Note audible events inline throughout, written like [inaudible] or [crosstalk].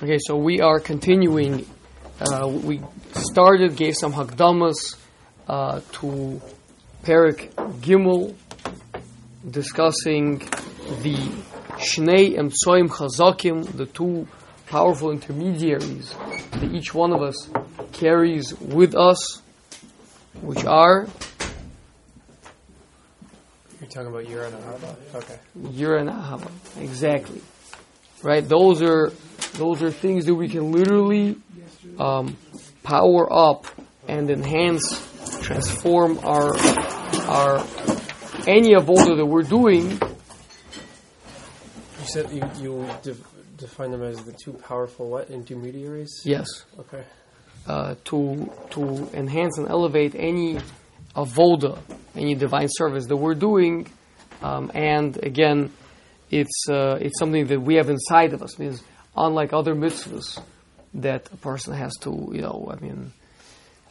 Okay, so we are continuing. Uh, we started, gave some hakdamas uh, to Perik Gimel, discussing the Shnei Emtsoim Chazakim, the two powerful intermediaries that each one of us carries with us, which are You're talking about Yira and Ahava? Okay. Yira and Ahava. Exactly. Right? Those are those are things that we can literally um, power up and enhance, transform our our any avoda that we're doing. You said you, you de- define them as the two powerful what intermediaries? Yes. Okay. Uh, to to enhance and elevate any avoda, any divine service that we're doing, um, and again, it's uh, it's something that we have inside of us. Means unlike other mitzvahs that a person has to, you know, I mean,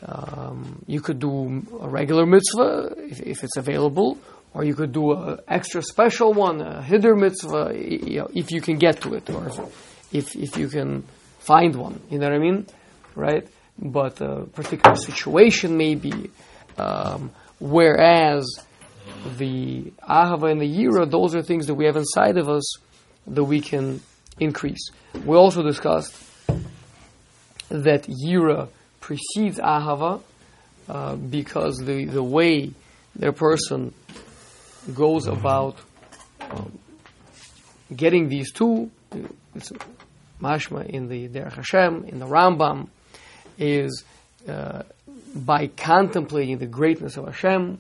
um, you could do a regular mitzvah if, if it's available, or you could do an extra special one, a hiddur mitzvah, you know, if you can get to it, or if if you can find one. You know what I mean, right? But a particular situation maybe. Um, whereas the ahava and the yira, those are things that we have inside of us that we can increase. We also discussed that yira precedes ahava uh, because the, the way their person goes about um, getting these two, it's mashma in the Derech Hashem, in the Rambam, is uh, by contemplating the greatness of Hashem,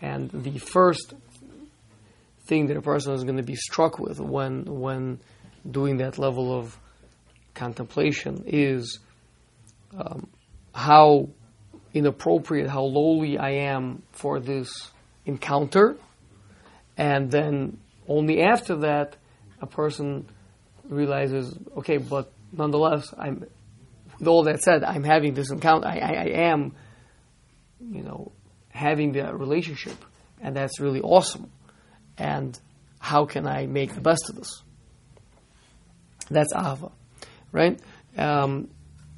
and the first thing that a person is going to be struck with when when doing that level of contemplation is um, how inappropriate, how lowly I am for this encounter, and then only after that a person realizes, okay, but nonetheless, I'm with all that said, I'm having this encounter. I, I, I am, you know, having that relationship, and that's really awesome. And how can I make the best of this? That's ahava, right? Um,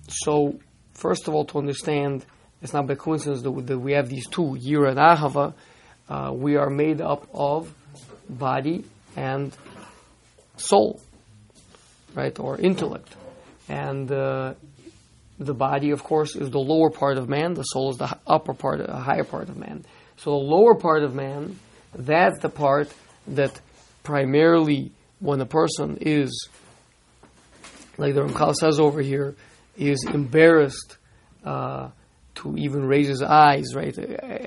so, first of all, to understand, it's not by coincidence that we, have these two, yira and ahava. Uh, we are made up of body and soul, right, or intellect, and uh, the body, of course, is the lower part of man. The soul is the upper part, a higher part of man. So the lower part of man, that's the part that primarily, when a person is, like the Ramchal says over here, is embarrassed uh, to even raise his eyes. Right?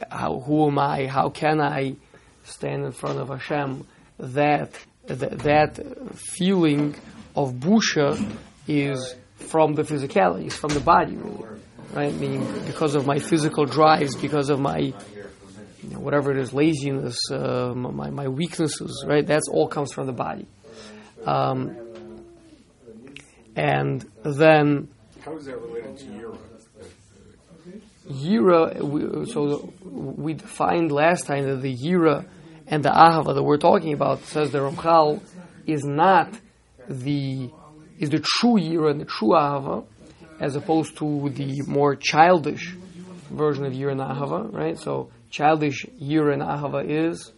How? Who am I? How can I stand in front of Hashem? That that, that feeling of busha is from the physicality, it's from the body, really, right? Meaning because of my physical drives, because of my you know, whatever it is, laziness, uh, my my weaknesses, right? That's all comes from the body. Um, and then How is that related to Yira? Yira, we, so we defined last time that the Yira and the Ahava that we're talking about, says the Ramchal, is not the is the true Yira and the true Ahava, as opposed to the more childish version of Yira and Ahava, right? So childish Yira and Ahava is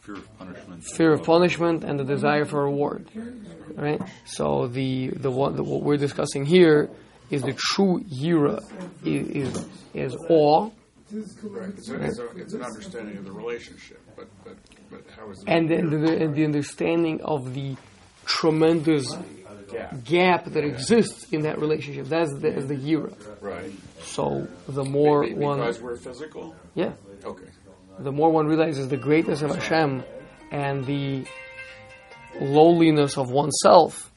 Fear of punishment. fear of punishment and the desire for reward, right? So the the one the, what we're discussing here is the true Yira is is, is awe, Right. It's, a, it's, a, it's an understanding of the relationship, but but, but how is it? and the, and the understanding of the tremendous yeah. gap that exists in that relationship. That's the, the Yira. Right. So the more Be- one, because we're physical. yeah, Okay. The more one realizes the greatness of Hashem and the lowliness of oneself,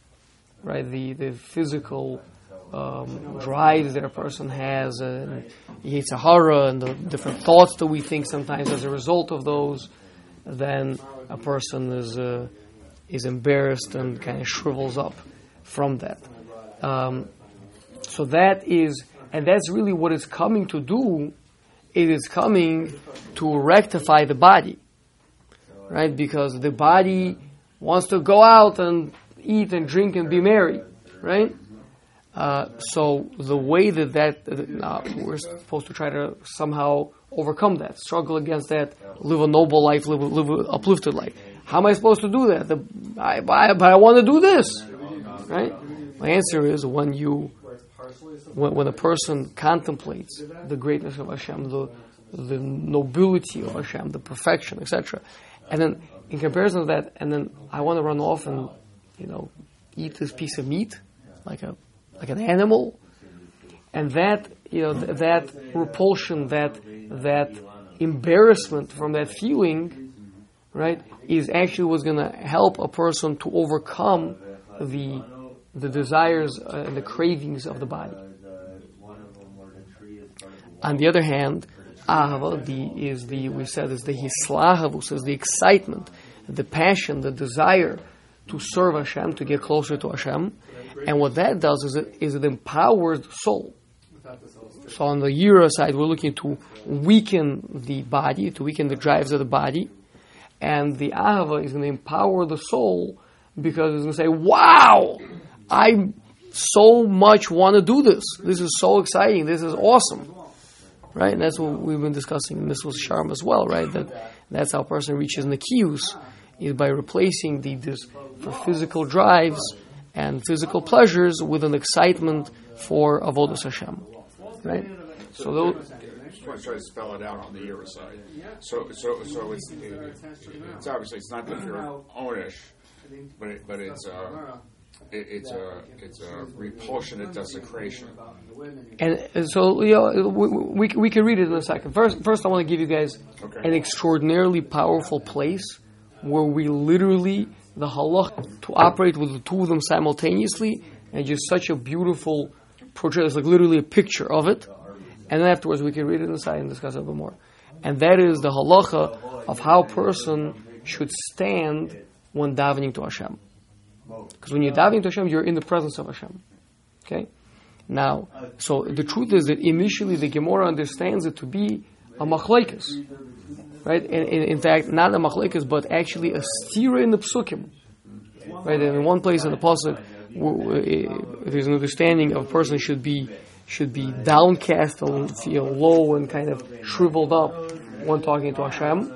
right? The the physical um, drives that a person has, and Yetzer Hara, and the different thoughts that we think sometimes as a result of those, then a person is uh, is embarrassed and kind of shrivels up from that. Um, so that is, and that's really what it's coming to do. It is coming to rectify the body, right? Because the body wants to go out and eat and drink and be merry, right? Uh, so the way that that uh, we're supposed to try to somehow overcome that, struggle against that, live a noble life, live, live an uplifted life. How am I supposed to do that? The, I, I, but I want to do this, right? My answer is when you, when, when a person contemplates the greatness of Hashem, the the nobility of Hashem, the perfection, etc., and then in comparison to that, and then I want to run off and you know eat this piece of meat like a like an animal, and that you know th- that repulsion, that that embarrassment from that feeling, right, is actually what's going to help a person to overcome the the desires uh, and the cravings of the body. On the other hand, ahava the, is the we said is the hislahavus, is the excitement, the passion, the desire to serve Hashem, to get closer to Hashem, and what that does is it is it empowers the soul. So on the Yira side, we're looking to weaken the body, to weaken the drives of the body, and the ahava is going to empower the soul because it's going to say, "Wow, I so much want to do this. This is so exciting. This is awesome." Right, and that's what we've been discussing in this was Sharm as well, right? That that's how a person reaches Nikius is by replacing the this for physical drives and physical pleasures with an excitement for avodas Hashem, right? So those, just want to try to spell it out on the Yira side. So, so, so it's, it's obviously it's not that you're ownish, but it, but it's uh, it, it's a it's a repulsion and desecration. and, so you know, we, we we can read it in a second. First, first I want to give you guys Okay. an extraordinarily powerful place where we literally the halach to operate with the two of them simultaneously, and just such a beautiful portrait. It's like literally a picture of it. And then afterwards, we can read it inside and discuss it a bit more. And that is the halacha of how a person should stand when davening to Hashem. Because when you're davening to Hashem, you're in the presence of Hashem. Okay? Now, so the truth is that initially the Gemara understands it to be a machlekes. Right? In, fact, not a machlekes, but actually a stira in the psukim. Right? And in one place in the pasuk, there's an understanding of a person should be should be downcast and feel low and kind of shriveled up when talking to Hashem.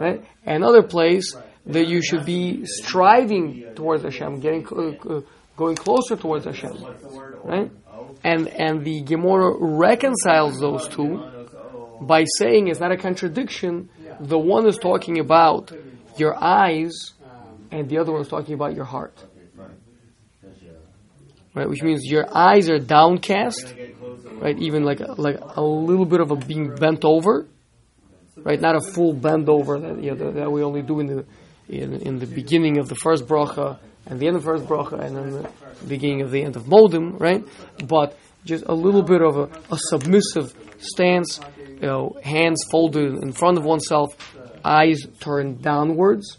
Right? Another place that you should be striving towards Hashem, getting uh, going closer towards Hashem. Right? And and the Gemara reconciles those two by saying it's not a contradiction. The one is talking about your eyes, and the other one is talking about your heart. Right, which means your eyes are downcast, right? Even like a, like a little bit of a being bent over, right? Not a full bend over that that we only do in the in, in the beginning of the first bracha and the end of the first bracha and then the beginning of the end of modim, right? But just a little bit of a, a submissive stance, you know, hands folded in front of oneself, eyes turned downwards,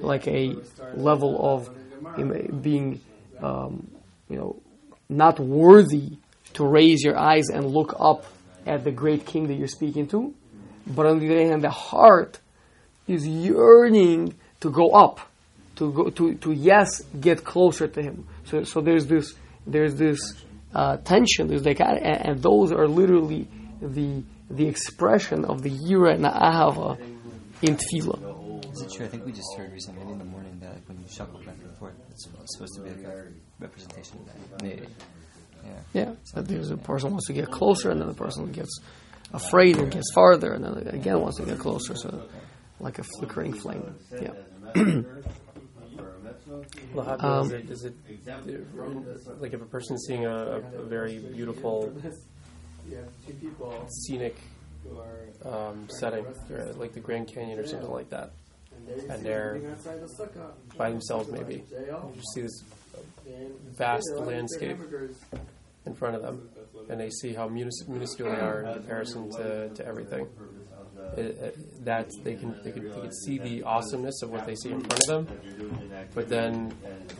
like a level of being, um, you know, not worthy to raise your eyes and look up at the great king that you're speaking to. But on the other hand, the heart is yearning to go up, to go to, to yes, get closer to him. So, so there's this there's this uh, tension. There's like, and, and those are literally the the expression of the yira and the ahava in tefillah. Is it true? I think we just heard recently in the morning that like, when you shuffle back and forth, it's supposed to be like a representation of that. Yeah. Yeah. Yeah, that there's a person wants to get closer, and then the person gets afraid and gets farther, and then again wants to get closer. So, like a flickering flame. Yeah. What happens is, it, is it like if a person's seeing a, a very beautiful scenic um, setting, like the Grand Canyon or something like that, and they're by themselves maybe, you just see this vast landscape in front of them, and they see how munis- minuscule they are in comparison to, to everything. It, it, that they can, they can they can see the awesomeness of what they see in front of them, but then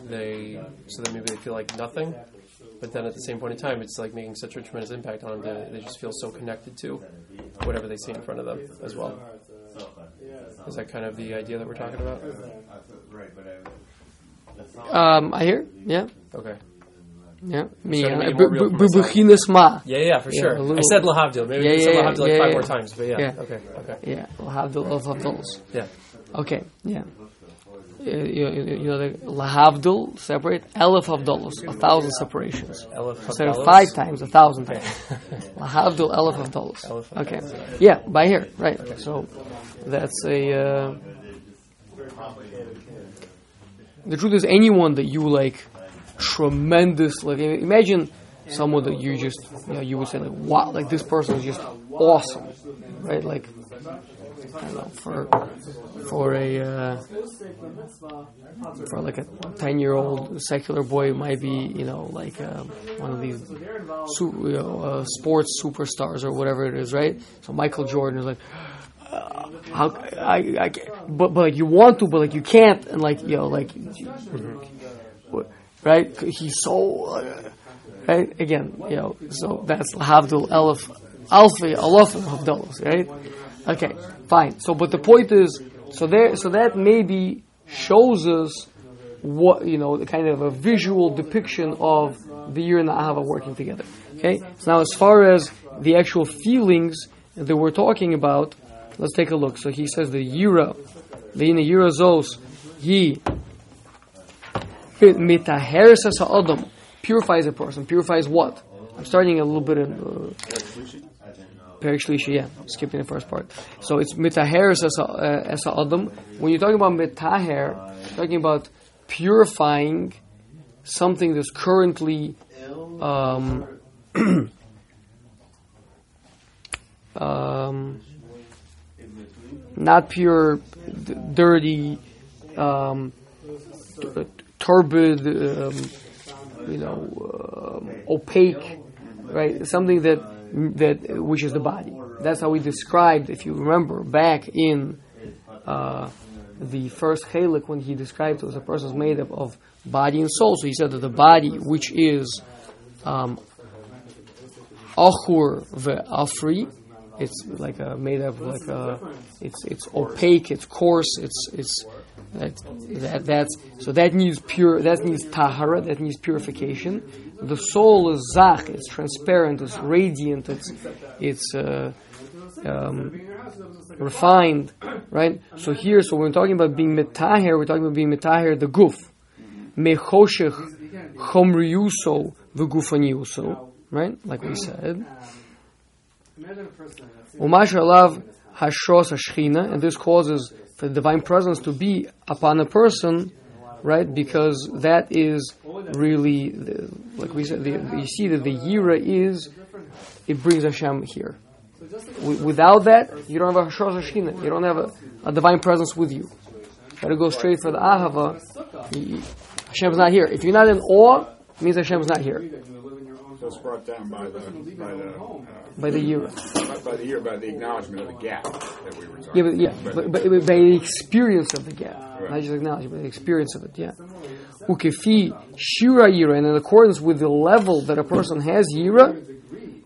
they so then maybe they feel like nothing, but then at the same point in time, it's like making such a tremendous impact on them that they just feel so connected to whatever they see in front of them as well. Is that kind of the idea that we're talking about? Um, I hear. Yeah. Okay. Yeah, Trying to uh, make it more real for b- b- myself. bechinas ma. Yeah, yeah, for Yeah, sure. little- I said lahavdil. Maybe Yeah, I said lahavdil like five more times, but yeah. Yeah. Okay, okay. Yeah, lahavdil of havdils. Yeah. Okay, yeah. You, you you know the lahavdil separate elef havdalos, a thousand separations. Instead of five times, a thousand times. lahavdil elef havdalos. Elef Okay, yeah, by here, right? So that's a. Uh, the truth is, anyone that you like, tremendous. Like, imagine someone that you just, you know, you would say like, wow, like this person is just awesome, right? Like, I don't know, for for a uh, for like a ten year old secular boy, might be you know like uh, one of these su- you know, uh, sports superstars or whatever it is, right? So Michael Jordan is like. How I, I but but like you want to but like you can't and like you know like right? He's so right? Again you know so that's Havdul Elif Alfi of dollars right? Okay fine. So but the point is so there so that maybe shows us what you know the kind of a visual depiction of the year and the Ahava working together okay? So now as far as the actual feelings that we're talking about let's take a look. So he says the Yira the Yira Zos he mitaheres as adam purifies a person. Purifies what? I'm starting a little bit in uh, Perik Shlishi, yeah, skipping the first part. So it's mitaheres as uh, adam. When you're talking about mitaher, talking about purifying something that's currently um, [clears throat] um, not pure, d- dirty, um, t- turbid, um, you know, um, opaque, right? Something that that which is the body. That's how we described, if you remember, back in uh, the first Chalik when he described as a person is made up of body and soul. So he said that the body, which is um, achur ve'afri, it's like a, made up like a, it's it's opaque, it's coarse, it's it's that, that that's so that needs pure that needs tahara, that needs purification. The soul is zach, it's transparent, it's radiant, it's it's uh, um, refined, right? So here, so we're talking about being metaher, we're talking about being metaher the guf, mechoshech chomriuso v'gufaniuso, right? Like we said. Umash alav hashros hashchina, and this causes the divine presence to be upon a person, right? Because that is really, the, like we said, the, you see that the yira is, it brings Hashem here. Without that, you don't have a hashros hashchina. You don't have a, a divine presence with you. To go straight for the ahava. Hashem's not here. If you're not in awe, it means Hashem's not here That's brought down by the by the uh, by the yira. by, by the year by the acknowledgement of the gap that we were talking. Yeah, but yeah, about. but, but, but by the experience of the gap, Right. not just acknowledgement, but the experience of it. Yeah. Ukefi shira yira, and in accordance with the level that a person has yira,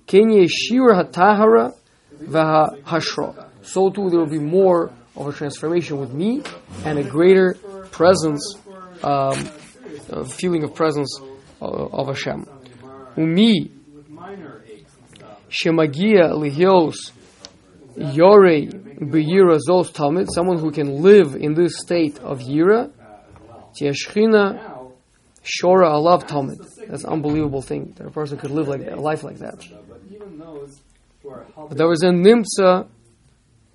kenye shira hatahara vaha hashra. So too, there will be more of a transformation with me and a greater presence, um, a feeling of presence of, of Hashem. Umi shemagia lihios Yorei b'yira zos tamid, someone who can live in this state of yira, tiashchina shora alav tamid. That's an unbelievable thing that a person could live like a life like that. But there was a nimtza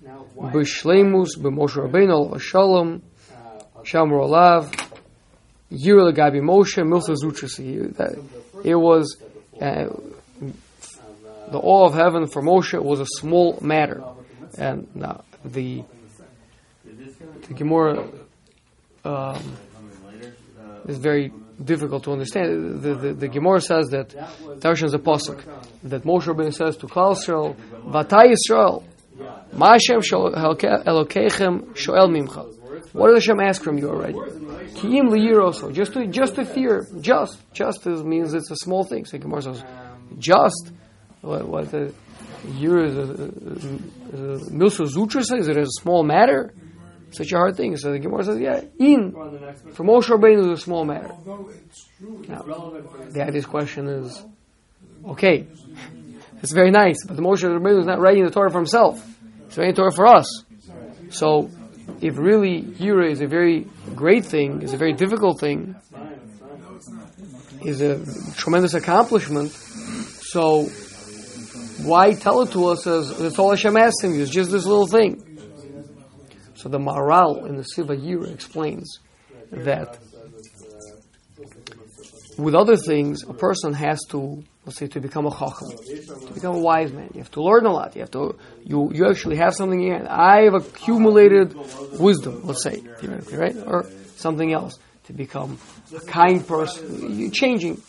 b'shleimus b'moshe Rabbeinu al shalom shamro alav yira legabi Moshe milta zutrasi. That it was. Uh, the awe of heaven for Moshe was a small matter, and now the the Gemara um, is very difficult to understand. The, the, the Gemara says that Darshan is a pasuk that Moshe Rabbeinu says to Klal Yisrael, "Vatay Yisrael, Ma Hashem Elokeichem shoel mimcha." What does Hashem ask from you already? Kiyim liyiroso, just to just to fear, just just is, means it's a small thing. So Gemara says, just what, what the year is a, milsa zutra says it is a small matter. such a hard thing. So the Gemara says, yeah, in for Moshe Rabbeinu is a small matter. Now, the obvious question is, okay, [laughs] it's very nice, but the Moshe Rabbeinu is not writing the Torah for himself; he's writing the Torah for us. So, if really Yira is a very great thing, is a very difficult thing, is a tremendous accomplishment, so why tell it to us as it's all Hashem asked him? It's just this little thing. So the Maharal in the Siva Yira explains that with other things, a person has to, let's say, to become a chacham, to become a wise man. You have to learn a lot. You have to, you, you actually have something in your hand. I have accumulated wisdom, let's say, theoretically, right? Or something else. To become a kind person. You're changing.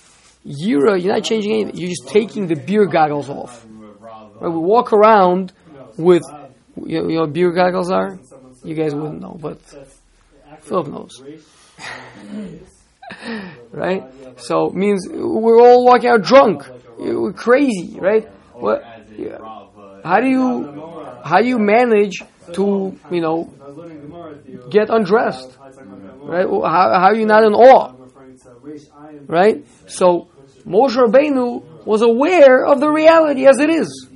Yira, uh, you're not changing anything. You're just taking the beer goggles off. Right? We walk around with, you know, you know beer goggles are? You guys wouldn't know, but Philip knows. [laughs] right? So means we're all walking out drunk. We're crazy, right? What? How do you how do you manage to you know get undressed? Right? How, how are you not in awe? Right? So Moshe Rabbeinu was aware of the reality as it is.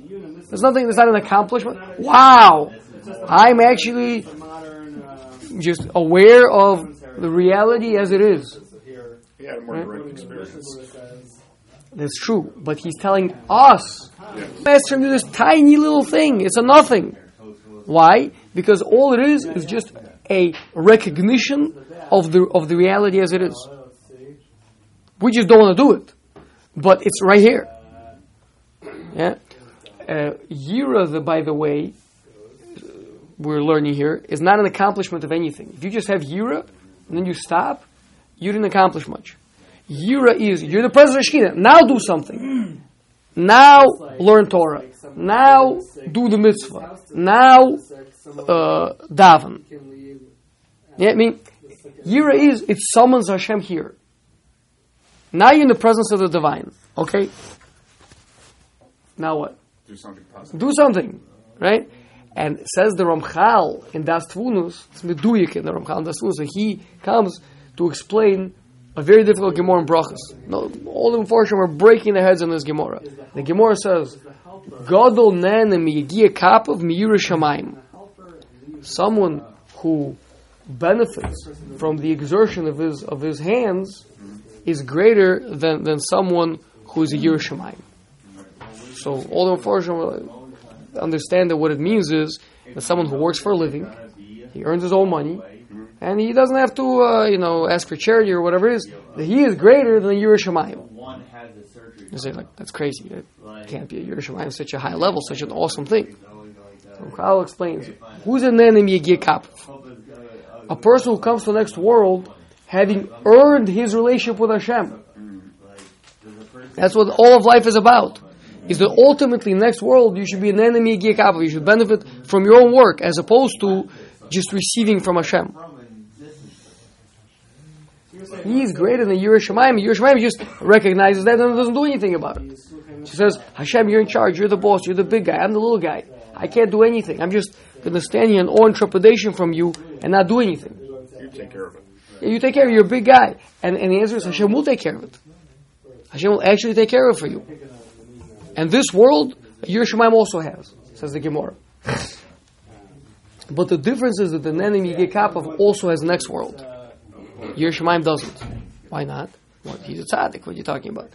There's nothing. There's not an accomplishment. Wow, I'm actually just aware of the reality as it is. He had a more direct experience. That's true, but he's telling us, Master, do this tiny little thing. It's a nothing. Why? Because all it is is just a recognition of the of the reality as it is. We just don't want to do it, but it's right here. Yeah, uh, Yira, the, by the way, we're learning here is not an accomplishment of anything. If you just have Yira and then you stop, you didn't accomplish much. Yira is you're the president of Shekhinah. Now do something. Now learn Torah. Now do the mitzvah. Now uh, daven. Yeah, I mean, Yira is it summons Hashem here. Now you're in the presence of the divine. Okay. Now what? Do something positive. Do something, right? And says the Ramchal in Das Tvunus, it's Meduyik in the Ramchal in Das Tvunus, so he comes to explain a very difficult Gemara in Brachas. No, all the Mepharshim are breaking their heads on this Gemara. The Gemara says, Gadol yigia kapov miyura shamayim. Someone who benefits from the exertion of his of his hands is greater than, than someone who is a yerei shamayim. So all the Mepharshim understand that what it means is that someone who works for a living, he earns his own money, and he doesn't have to, uh, you know, ask for charity or whatever it is. He is greater than yerei shamayim. You say like that's crazy. It can't be a yerei shamayim such a high level, such an awesome thing. So Kyle explains, who's an enemy Yegikap? A person who comes to the next world having earned his relationship with Hashem. That's what all of life is about. Is that ultimately next world you should be an enemy Yegikap. You should benefit from your own work as opposed to just receiving from Hashem. He's greater than yerei shamayim. Yerushalayim just recognizes that and doesn't do anything about it. She says, Hashem, you're in charge. You're the boss. You're the big guy. I'm the little guy. I can't do anything. I'm just going to stand here in awe and trepidation from you and not do anything. You take care of it. Yeah, you take care of it. You're a big guy. And, and the answer is Hashem will take care of it. Hashem will actually take care of it for you. And this world, yerei shamayim also has, says the Gemara. But the difference is that the Nenim Yigekapov also has next world. Yerei shamayim doesn't. Why not? What, he's a tzaddik. What are you talking about?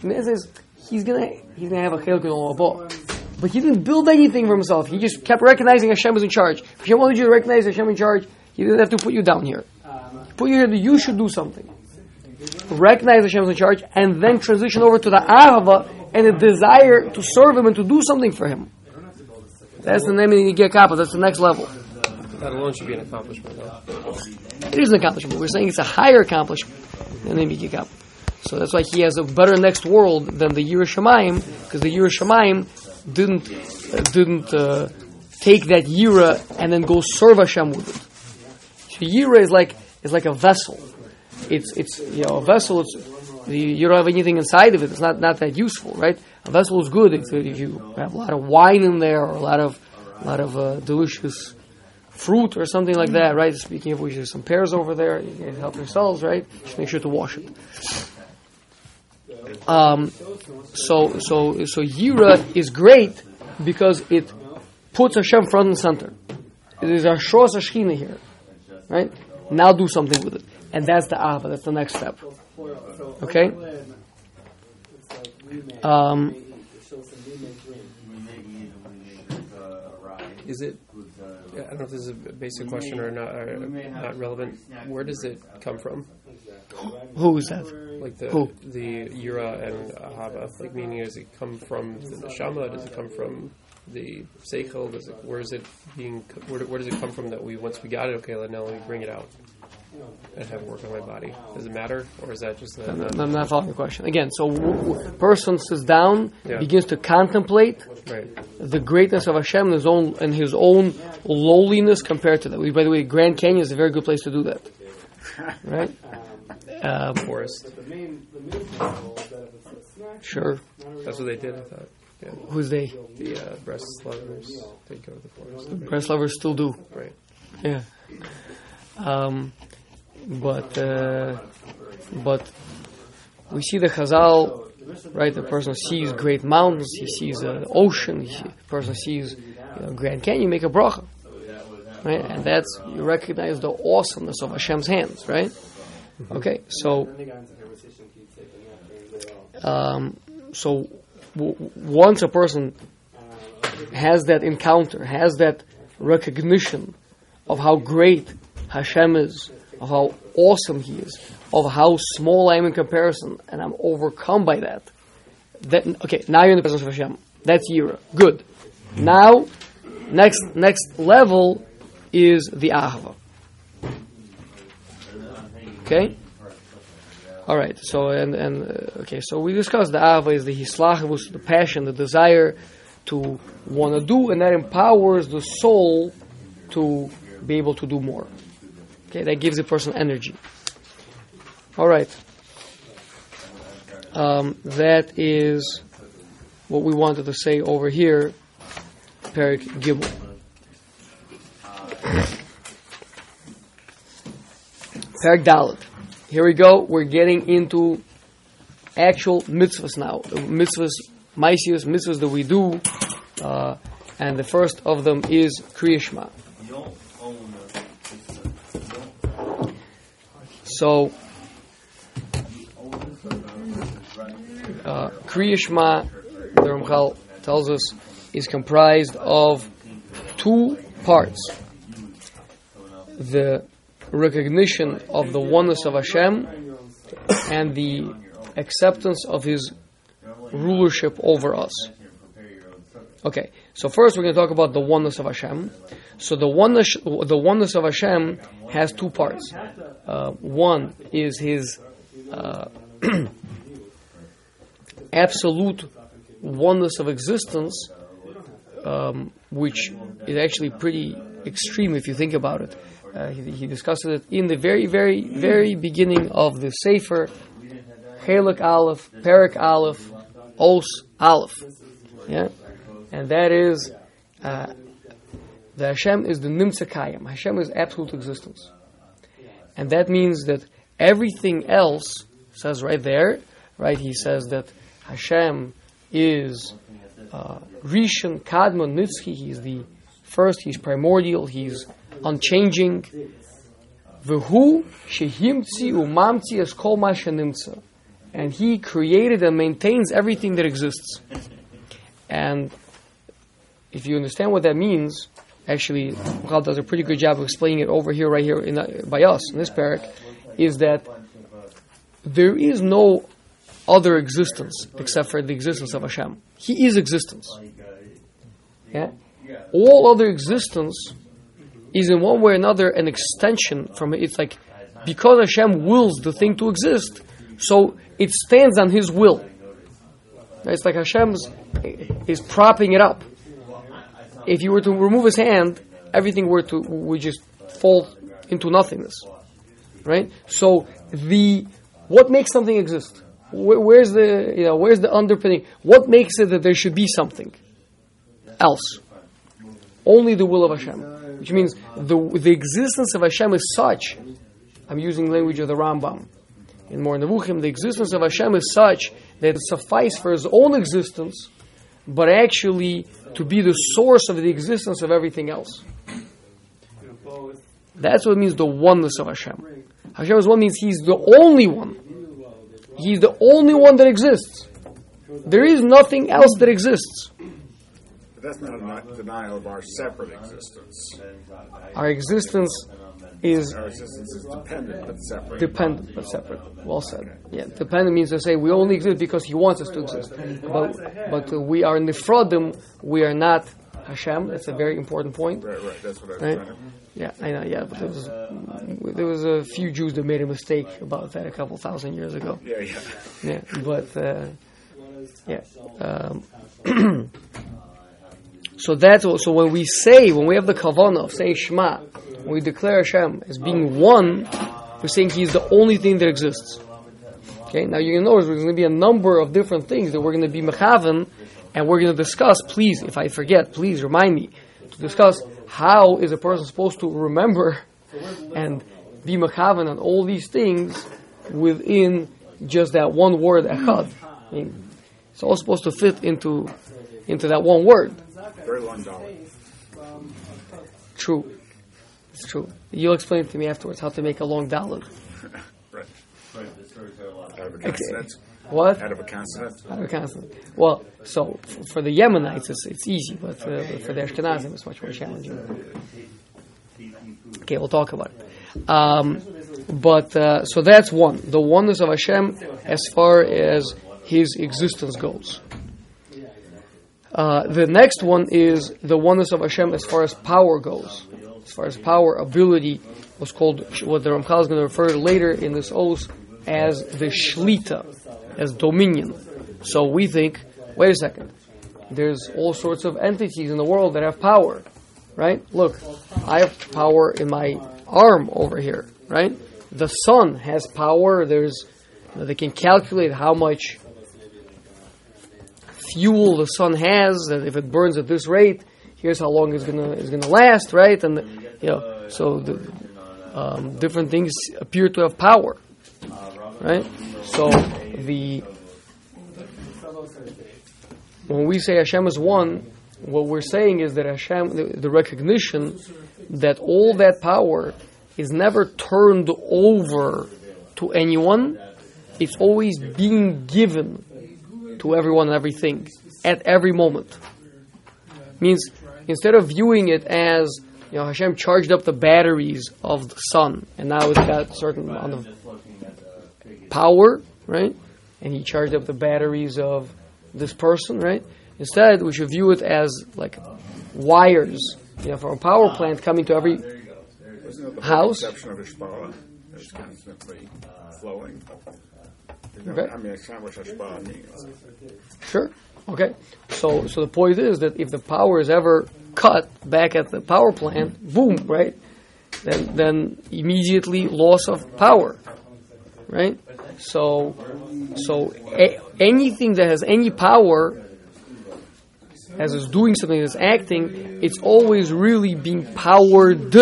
Says he's gonna he's gonna have a chiluk in all But he didn't build anything for himself. He just kept recognizing Hashem was in charge. If Hashem wanted you to recognize Hashem in charge, he didn't have to put you down here. He put you here you should do something. Recognize Hashem was in charge, and then transition over to the ahava and the desire to serve Him and to do something for Him. That's the name of the Gekapa. That's the next level. That alone should be an accomplishment. Though. It is an accomplishment. We're saying it's a higher accomplishment than the Mikikap. So that's why he has a better next world than the yerei shamayim, because the yerei shamayim didn't uh, didn't uh, take that Yira and then go serve Hashem with it. So Yira is like is like a vessel. It's it's you know a vessel. You don't have anything inside of it. It's not not that useful, right? A vessel is good if, if you have a lot of wine in there or a lot of a lot of uh, delicious fruit or something like that, right? Speaking of which, there's some pears over there. You can help yourselves, right? Just make sure to wash it. Um, so, so, so Yira is great because it puts Hashem front and center. It is our Shos Ashkina here, right? Now do something with it, and that's the Ava. That's the next step. Okay. Um, Is it? Yeah, I don't know if this is a basic question or not, uh, or not relevant. Where does it come from? who is that? Like the Who? the Yira and Ahava. Like meaning, does it come from the neshama? Does it come from the seichel? Does it? Where is it being? Where, where does it come from that we once we got it? Okay, now let me bring it out and have it work on my body. Does it matter, or is that just a, I'm I'm not following the question. Again, so w- w- person sits down, Yeah. begins to contemplate right? the greatness of Hashem and his own and his own lowliness compared to that. We, by the way, Grand Canyon is a very good place to do that, [laughs] right? Um, Forest. sure. That's what they did. I thought. Yeah. Who's they? The uh, breast lovers. They go to the forest. Breslovers still do. Right. Yeah. Um, but uh, but we see the Chazal, right? The person sees great mountains, he sees an ocean, he, the person sees you know, Grand Canyon, you make a bracha, right? And that's you recognize the awesomeness of Hashem's hands, right? Okay, so um, so w- once a person has that encounter, has that recognition of how great Hashem is, of how awesome He is, of how small I am in comparison, and I'm overcome by that. Then, okay, now you're in the presence of Hashem. That's Yira. Good. Now, next next level is the Ahava. Okay. All right. So and and uh, okay. So we discussed the Ahava is the hislachavus, the passion, the desire to want to do, and that empowers the soul to be able to do more. Okay, that gives a person energy. All right. Um, that is what we wanted to say over here, Perik Gimel. Perik Dalit. Here we go. We're getting into actual mitzvahs now. The mitzvahs, mitzvahs that we do. Uh, and the first of them is Kriyashma. So, uh, Kriyashma, the Ramchal tells us, is comprised of two parts. The recognition of the oneness of Hashem and the acceptance of His rulership over us. Okay, so first we're going to talk about the oneness of Hashem. So the oneness, the oneness of Hashem has two parts. Uh, one is His uh, [clears throat] absolute oneness of existence, um, which is actually pretty extreme if you think about it. Uh, he, he discusses it in the very, very, very beginning of the Sefer, Chelik Aleph, Perik Aleph, Os Aleph. Yeah? And that is, uh, the Hashem is the Nimtza Kayam. Hashem is absolute existence. And that means that everything else, says right there, right, he says that Hashem is uh, Rishon, Kadmon, Nitzchi, he's the first, he's primordial, he's unchanging. V'hu shehimtzi umamtzi es kol. And he created and maintains everything that exists. And if you understand what that means, actually, Ramchal does a pretty good job of explaining it over here, right here in the, by us in this parak, is that there is no other existence except for the existence of Hashem. He is existence. Yeah? All other existence is in one way or another an extension from it. It's like because Hashem wills the thing to exist, so it stands on His will. It's like Hashem's is propping it up. If you were to remove His hand, everything were to would just fall into nothingness, right? So the what makes something exist? Where, where's the you know where's the underpinning? What makes it that there should be something else? Only the will of Hashem. which means the the existence of Hashem is such. I'm using language of the Rambam. In More Nevuchim, the existence of Hashem is such that it suffices for his own existence, but actually to be the source of the existence of everything else. That's what it means the oneness of Hashem. Hashem is one means He's the only one. He's the only one that exists. There is nothing else that exists. But that's not a denial of our separate existence. Our existence is Our existence is dependent but separate. dependent but separate. Well said. Yeah, dependent means to say we only exist because He wants us to exist. But but uh, we are nifradim. We are not Hashem. That's a very important point. Right, right. That's what I was Right. trying to. Yeah, I know. Yeah, but there was there was a few Jews that made a mistake about that a couple thousand years ago. Yeah, yeah. Yeah, but uh, yeah. Um, [clears throat] so that's what, so when we say when we have the kavanah of saying Shema, when we declare Hashem as being one, we're saying He's the only thing that exists. Okay, now you're gonna notice there's going to be a number of different things that we're going to be mechavan, and we're going to discuss. Please, if I forget, please remind me to discuss how is a person supposed to remember and be mechavan on all these things within just that one word echad. I mean, it's all supposed to fit into into that one word. Very long dalet. True, it's true. You'll explain to me afterwards how to make a long dalit. [laughs] Right. Out of a consonant. What? Out of a consonant. Out of consonant. Well, so f- for the Yemenites, it's, it's easy, but uh, for the Ashkenazim, it's much more challenging. Okay, we'll talk about it. Um, but uh, so that's one, the oneness of Hashem as far as His existence goes. Uh, the next one is the oneness of Hashem as far as power goes. As far as power, ability, was called what the Ramchal is going to refer to later in this oath as the shlita, as dominion. So we think, wait a second, there's all sorts of entities in the world that have power, right? Look, I have power in my arm over here, right? The sun has power. There's they can calculate how much fuel the sun has. That if it burns at this rate, here's how long it's gonna it's gonna last, right? And you know, so the um, different things appear to have power, right? So the when we say Hashem is one, what we're saying is that Hashem, the, the recognition that all that power is never turned over to anyone. It's always being given to everyone and everything at every moment. Means instead of viewing it as you know Hashem charged up the batteries of the sun and now it's got a certain amount of power, right? And he charged up the batteries of this person, right? Instead, we should view it as like wires, you know, from a power plant coming to every Isn't it the House? of Ishbala? Flowing. Okay. I mean, it's not what Ishbala means. Sure. Okay. So so the point is that if the power is ever cut back at the power plant, boom, right? Then then immediately loss of power, right? So so a, anything that has any power, as is doing something, that's acting, it's always really being powered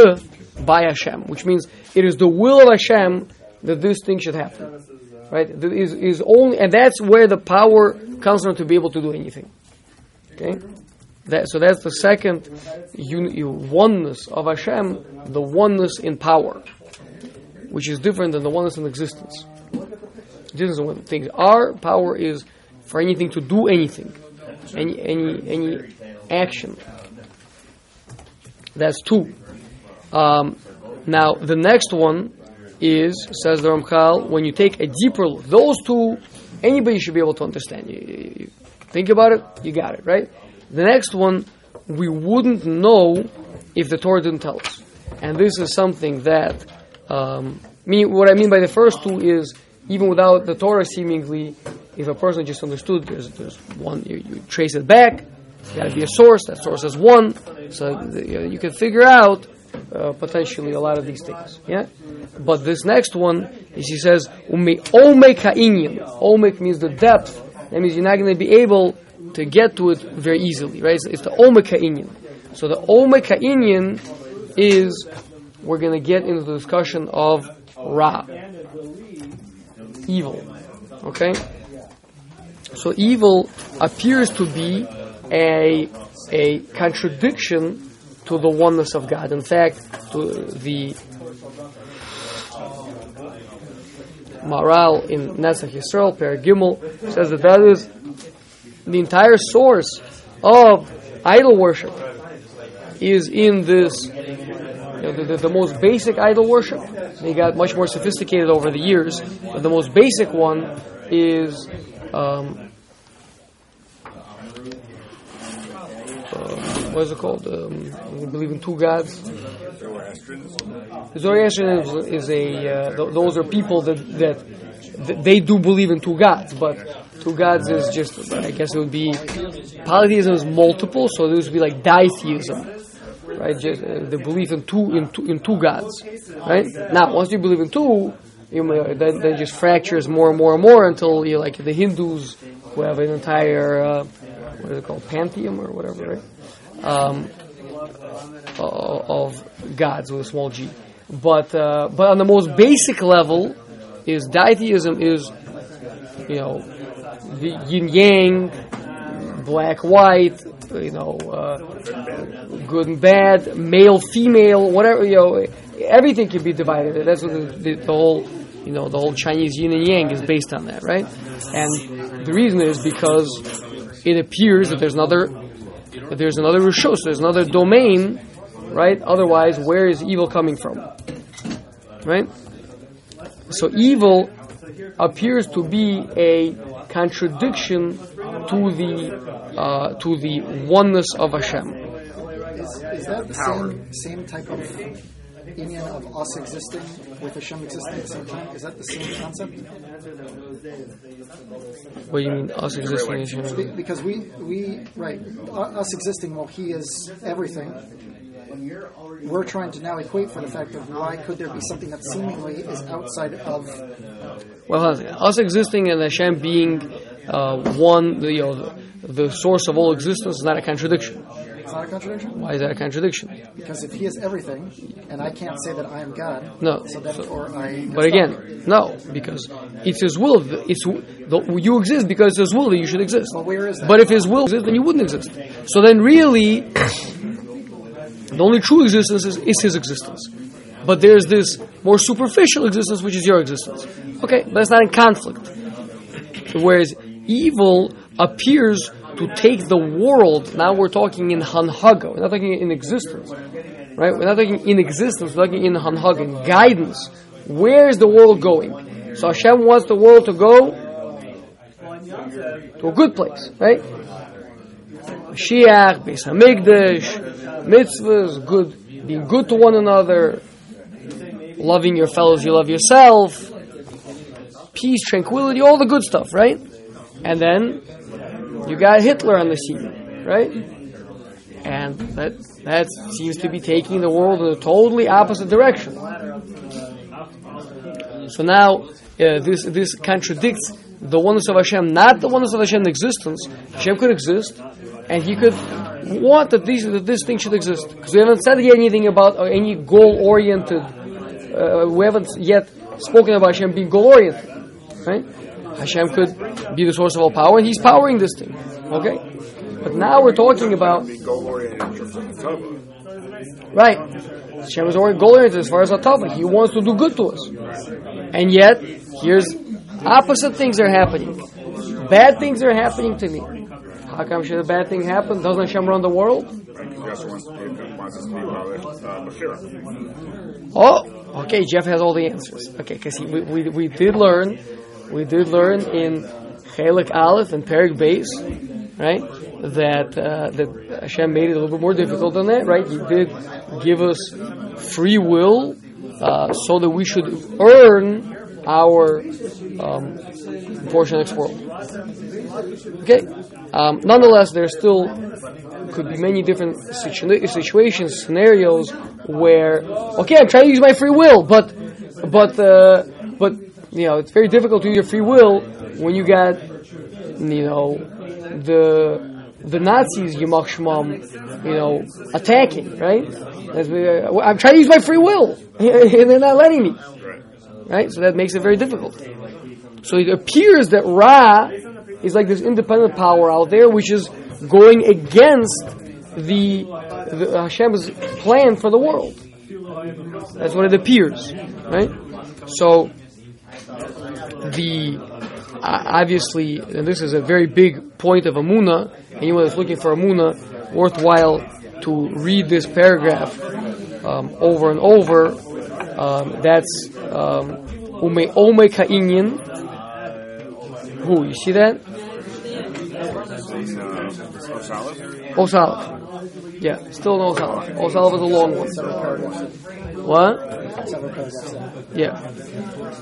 by Hashem, which means it is the will of Hashem that this thing should happen right? Is, is only, and that's where the power comes from to be able to do anything. Okay, that, so that's the second uni, oneness of Hashem, the oneness in power, which is different than the oneness in existence. Existence is one thing. Our power is for anything to do anything, any any any action. That's two. Um, now the next one is, says the Ramchal, when you take a deeper look, those two, anybody should be able to understand. You, you- think about it, you got it, right? The next one, we wouldn't know if the Torah didn't tell us. And this is something that, um, mean, what I mean by the first two is, even without the Torah seemingly, if a person just understood, there's, there's one, you, you trace it back, there's got to be a source, that source is one, so you, you can figure out uh, potentially a lot of these things. Yeah, but this next one is he says "Ume omek ha'inyan." Omek means the depth. That means you're not going to be able to get to it very easily, right? It's, it's the omek ha'inyan. So the omek ha'inyan is we're going to get into the discussion of Ra, evil. Okay? So evil appears to be a, a contradiction to the oneness of God. In fact, the Maharal in Netzach Yisrael, Perek Gimel, says that that is the entire source of idol worship is in this, you know, the, the, the, most basic idol worship. They got much more sophisticated over the years, but the most basic one is um, what is it called? Um, we believe in two gods. Zoroastrianism is, is a. Uh, th- those are people that, that, that they do believe in two gods, but two gods is just. I guess it would be polytheism is multiple, so this would be like ditheism right? Just, uh, the belief in two in two in two gods, right? Now, once you believe in two, you may, then then just fractures more and more and more until you like the Hindus who have an entire uh, what is it called pantheon or whatever, right? Um, of gods with a small g. But uh, but on the most basic level, is ditheism is you know the yin yang, black white, you know, uh, good and bad, male, female, whatever, you know, everything can be divided. That's what the, the, the, whole, you know, the whole Chinese yin and yang is based on that, right? And the reason is because it appears that there's another, that there's another rishos, there's another domain, right? Otherwise, where is evil coming from? Right? So evil appears to be a contradiction to the uh, to the oneness of Hashem. Is, is that the same, same type of union of us existing with Hashem existing at the same time? Is that the same concept? What do you mean, us existing? Because we, we right, us existing while He is everything. We're trying to now equate for the fact of why could there be something that seemingly is outside of. Well, us existing and Hashem being uh, one, you know, the source of all existence is not a contradiction. It's not a contradiction. Why is that a contradiction? Because if He is everything, and I can't say that I am God, no. So that, or I. But again, no, because it's His will. It's you exist because it's His will that you should exist. Well, where is that? But if His will exists, then you wouldn't exist. So then, really, the only true existence is, is His existence. But there's this more superficial existence, which is your existence. Okay, but it's not in conflict. Whereas evil appears to take the world. Now we're talking in hanhaga. We're not talking in existence, right? We're not talking in existence. We're talking in hanhaga, in guidance. Where is the world going? So Hashem wants the world to go to a good place, right? Mashiach, Beis Hamikdash, mitzvahs, good, being good to one another, loving your fellows, you love yourself, peace, tranquility, all the good stuff, right? And then you got Hitler on the scene, right? And that that seems to be taking the world in a totally opposite direction. So now uh, this this contradicts the oneness of Hashem, not the oneness of Hashem in existence. Hashem could exist, and He could want that, these, that this thing should exist. Because we haven't said anything about uh, any goal-oriented. Uh, we haven't yet spoken about Hashem being goal-oriented, right? Hashem could be the source of all power, and He's powering this thing. Okay? But now we're talking about. Right. Hashem is already goal oriented as far as Atava. He wants to do good to us. And yet, here's opposite things are happening. Bad things are happening to me. How come should a bad thing happen? Doesn't Hashem run the world? Oh, okay. Jeff has all the answers. Okay, because we, we, we did learn we did learn in Chelik Aleph and Perik Beis, right? That uh, that Hashem made it a little bit more difficult than that, right? He did give us free will uh, so that we should earn our um, portion this world. Okay. Um, nonetheless, there still could be many different situ- situations, scenarios where okay, I'm trying to use my free will, but but uh, you know, it's very difficult to use your free will when you got, you know, the the Nazis, Yamach Shmam, you know, attacking, right? We, I'm trying to use my free will, [laughs] and they're not letting me. Right? So that makes it very difficult. So it appears that Ra is like this independent power out there which is going against the, the uh, Hashem's plan for the world. That's what it appears, right? So the uh, obviously, and this is a very big point of Amuna. Anyone that's looking for Amuna, worthwhile to read this paragraph um, over and over. Um, that's um, Ume Ome Ka'inyan. Who? You see that? Osalv. Yeah, still no Osalv. Osalv is a long one. What? Yeah.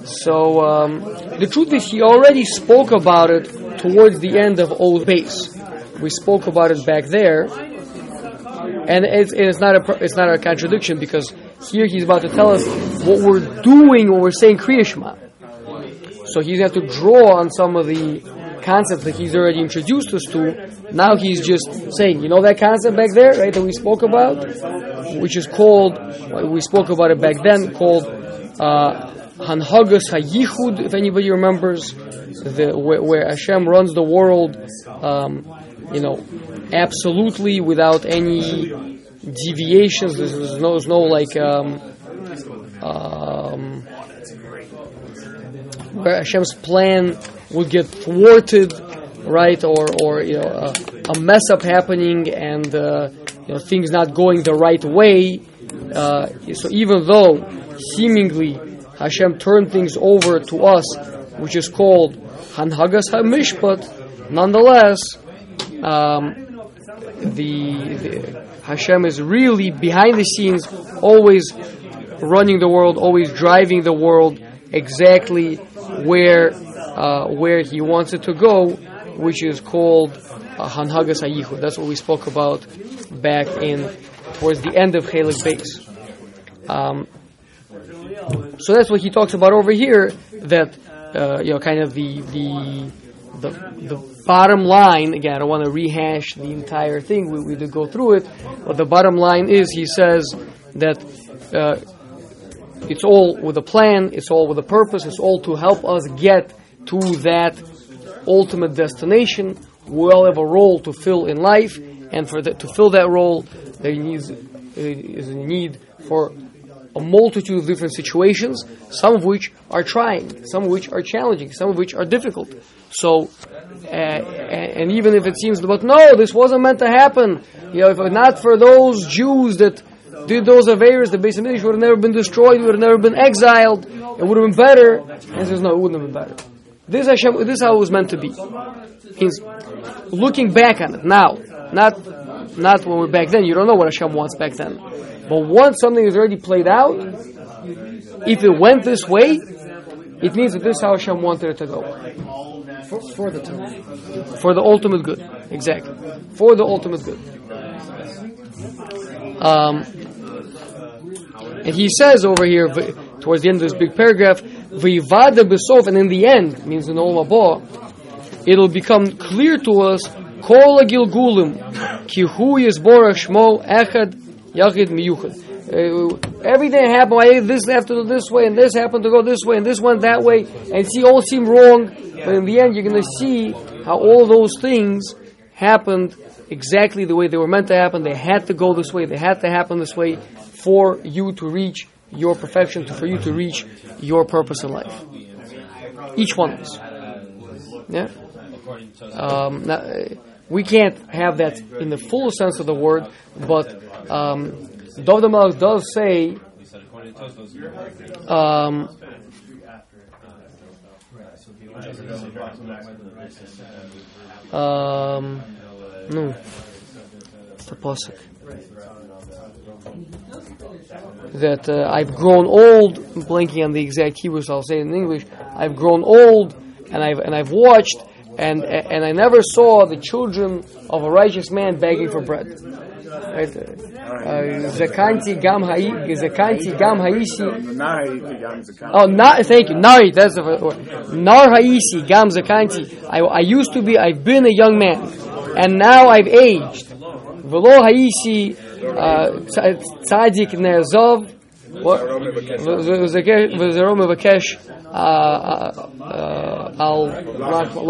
So um, the truth is, he already spoke about it towards the end of Old Base. We spoke about it back there, and it's, it's not a it's not a contradiction because here he's about to tell us what we're doing when we're saying Krias Shma. So he's going to draw on some of the concepts that he's already introduced us to. Now he's just saying, you know that concept back there, right, that we spoke about, which is called, we spoke about it back then, called uh, Hayichud, if anybody remembers, the, where, where Hashem runs the world, um, you know, absolutely without any deviations. There's no, there's no like, um, um, where Hashem's plan would get thwarted, right, or or you know a, mess up happening and uh, you know things not going the right way. Uh, so even though seemingly Hashem turned things over to us, which is called Hanhagas HaMishpat, nonetheless, um, the, the Hashem is really behind the scenes, always running the world, always driving the world exactly where uh, where he wants it to go, which is called uh, Hanhagas Hayichud. That's what we spoke about back in towards the end of Chelik Beis. Um, so that's what he talks about over here. That uh, you know, kind of the the the, the bottom line. Again, I don't want to rehash the entire thing. We, we did go through it, but the bottom line is he says that uh, it's all with a plan. It's all with a purpose. It's all to help us get to that ultimate destination. We all have a role to fill in life, and for the, to fill that role, there needs is a need for a multitude of different situations, some of which are trying, some of which are challenging, some of which are difficult. So, uh, and even if it seems, but no, this wasn't meant to happen. You know, if not for those Jews that did those Averas, the Beis Hamikdash would have never been destroyed, would have never been exiled, it would have been better. And says, no, it wouldn't have been better. This Hashem, this is how it was meant to be. He's looking back on it now, not not when we're back then. You don't know what Hashem wants back then. But once something is already played out, if it went this way, it means that this is how Hashem wanted it to go. For, for the time. For the ultimate good. Exactly. For the ultimate good. Um, and he says over here, towards the end of this big paragraph, Vivada besof, and in the end, means in Olam it'll become clear to us, Kol Gilgulim, Ki Hu Yisborach Shmo Echad Yachid Miyuchad. Uh, everything happened. I this have to go this way, and this happened to go this way, and this went that way, and see all seem wrong. But in the end, you're going to see how all those things happened exactly the way they were meant to happen. They had to go this way. They had to happen this way for you to reach your perfection, to, for you to reach your purpose in life. Each one of us. Yeah. Um, now, we can't have that in the full sense of the word, but um, Dovid Hamelech does say. Um, um, no, it's the that uh, I've grown old. I'm blanking on the exact Hebrew, so I'll say it in English. I've grown old, and I've and I've watched, and and I never saw the children of a righteous man begging for bread. Right? Zakanti gam zakanti gam haisi. Oh, na, thank you. Nari, that's the word. Nar haisi gam zakanti. I used to be. I've been a young man. and now I've aged. Velo haisi uh, tzadik ne'ezov, v'zero mevakesh al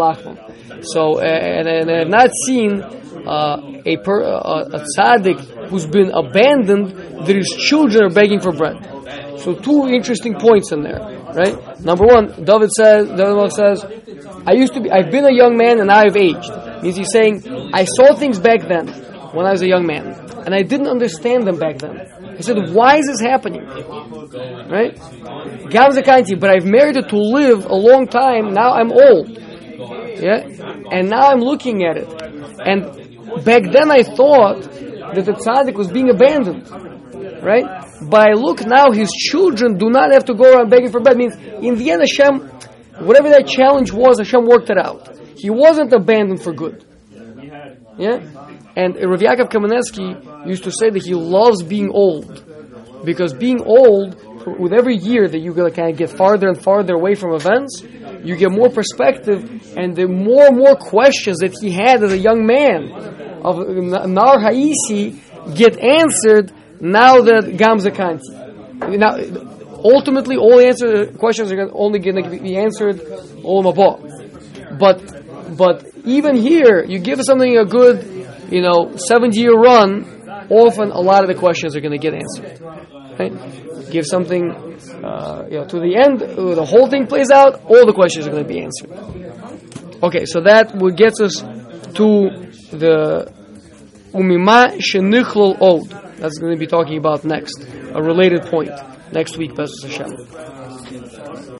lachman. So, and, and I have not seen uh, a, per, a tzaddik who's been abandoned that his children are begging for bread. So two interesting points in there, right? Number one, David says, David says, I used to be, I've been a young man and I've aged. Means he's saying, I saw things back then when I was a young man, and I didn't understand them back then. I said, why is this happening? Right? Gamzakanti, but I've married her to live a long time, now I'm old. Yeah? And now I'm looking at it. And back then I thought that the tzaddik was being abandoned. Right? But I look now, his children do not have to go around begging for bread. Means, in the end, Hashem, whatever that challenge was, Hashem worked it out. He wasn't abandoned for good. Yeah? And Rav Yaakov Kamenetsky used to say that he loves being old. Because being old, with every year that you kind of get farther and farther away from events, you get more perspective, and the more and more questions that he had as a young man of Nar Haisi get answered now that Gamza Kanti. Now, ultimately, all answer questions are only going to be answered Olam Haba. But, but even here, you give something a good, you know, 70 year run, often a lot of the questions are going to get answered. Right? Give something, uh, you know, to the end, uh, the whole thing plays out, all the questions are going to be answered. Okay, so that will gets us to the umima shenichlol od. That's going to be talking about next, a related point next week, B'ezras Hashem.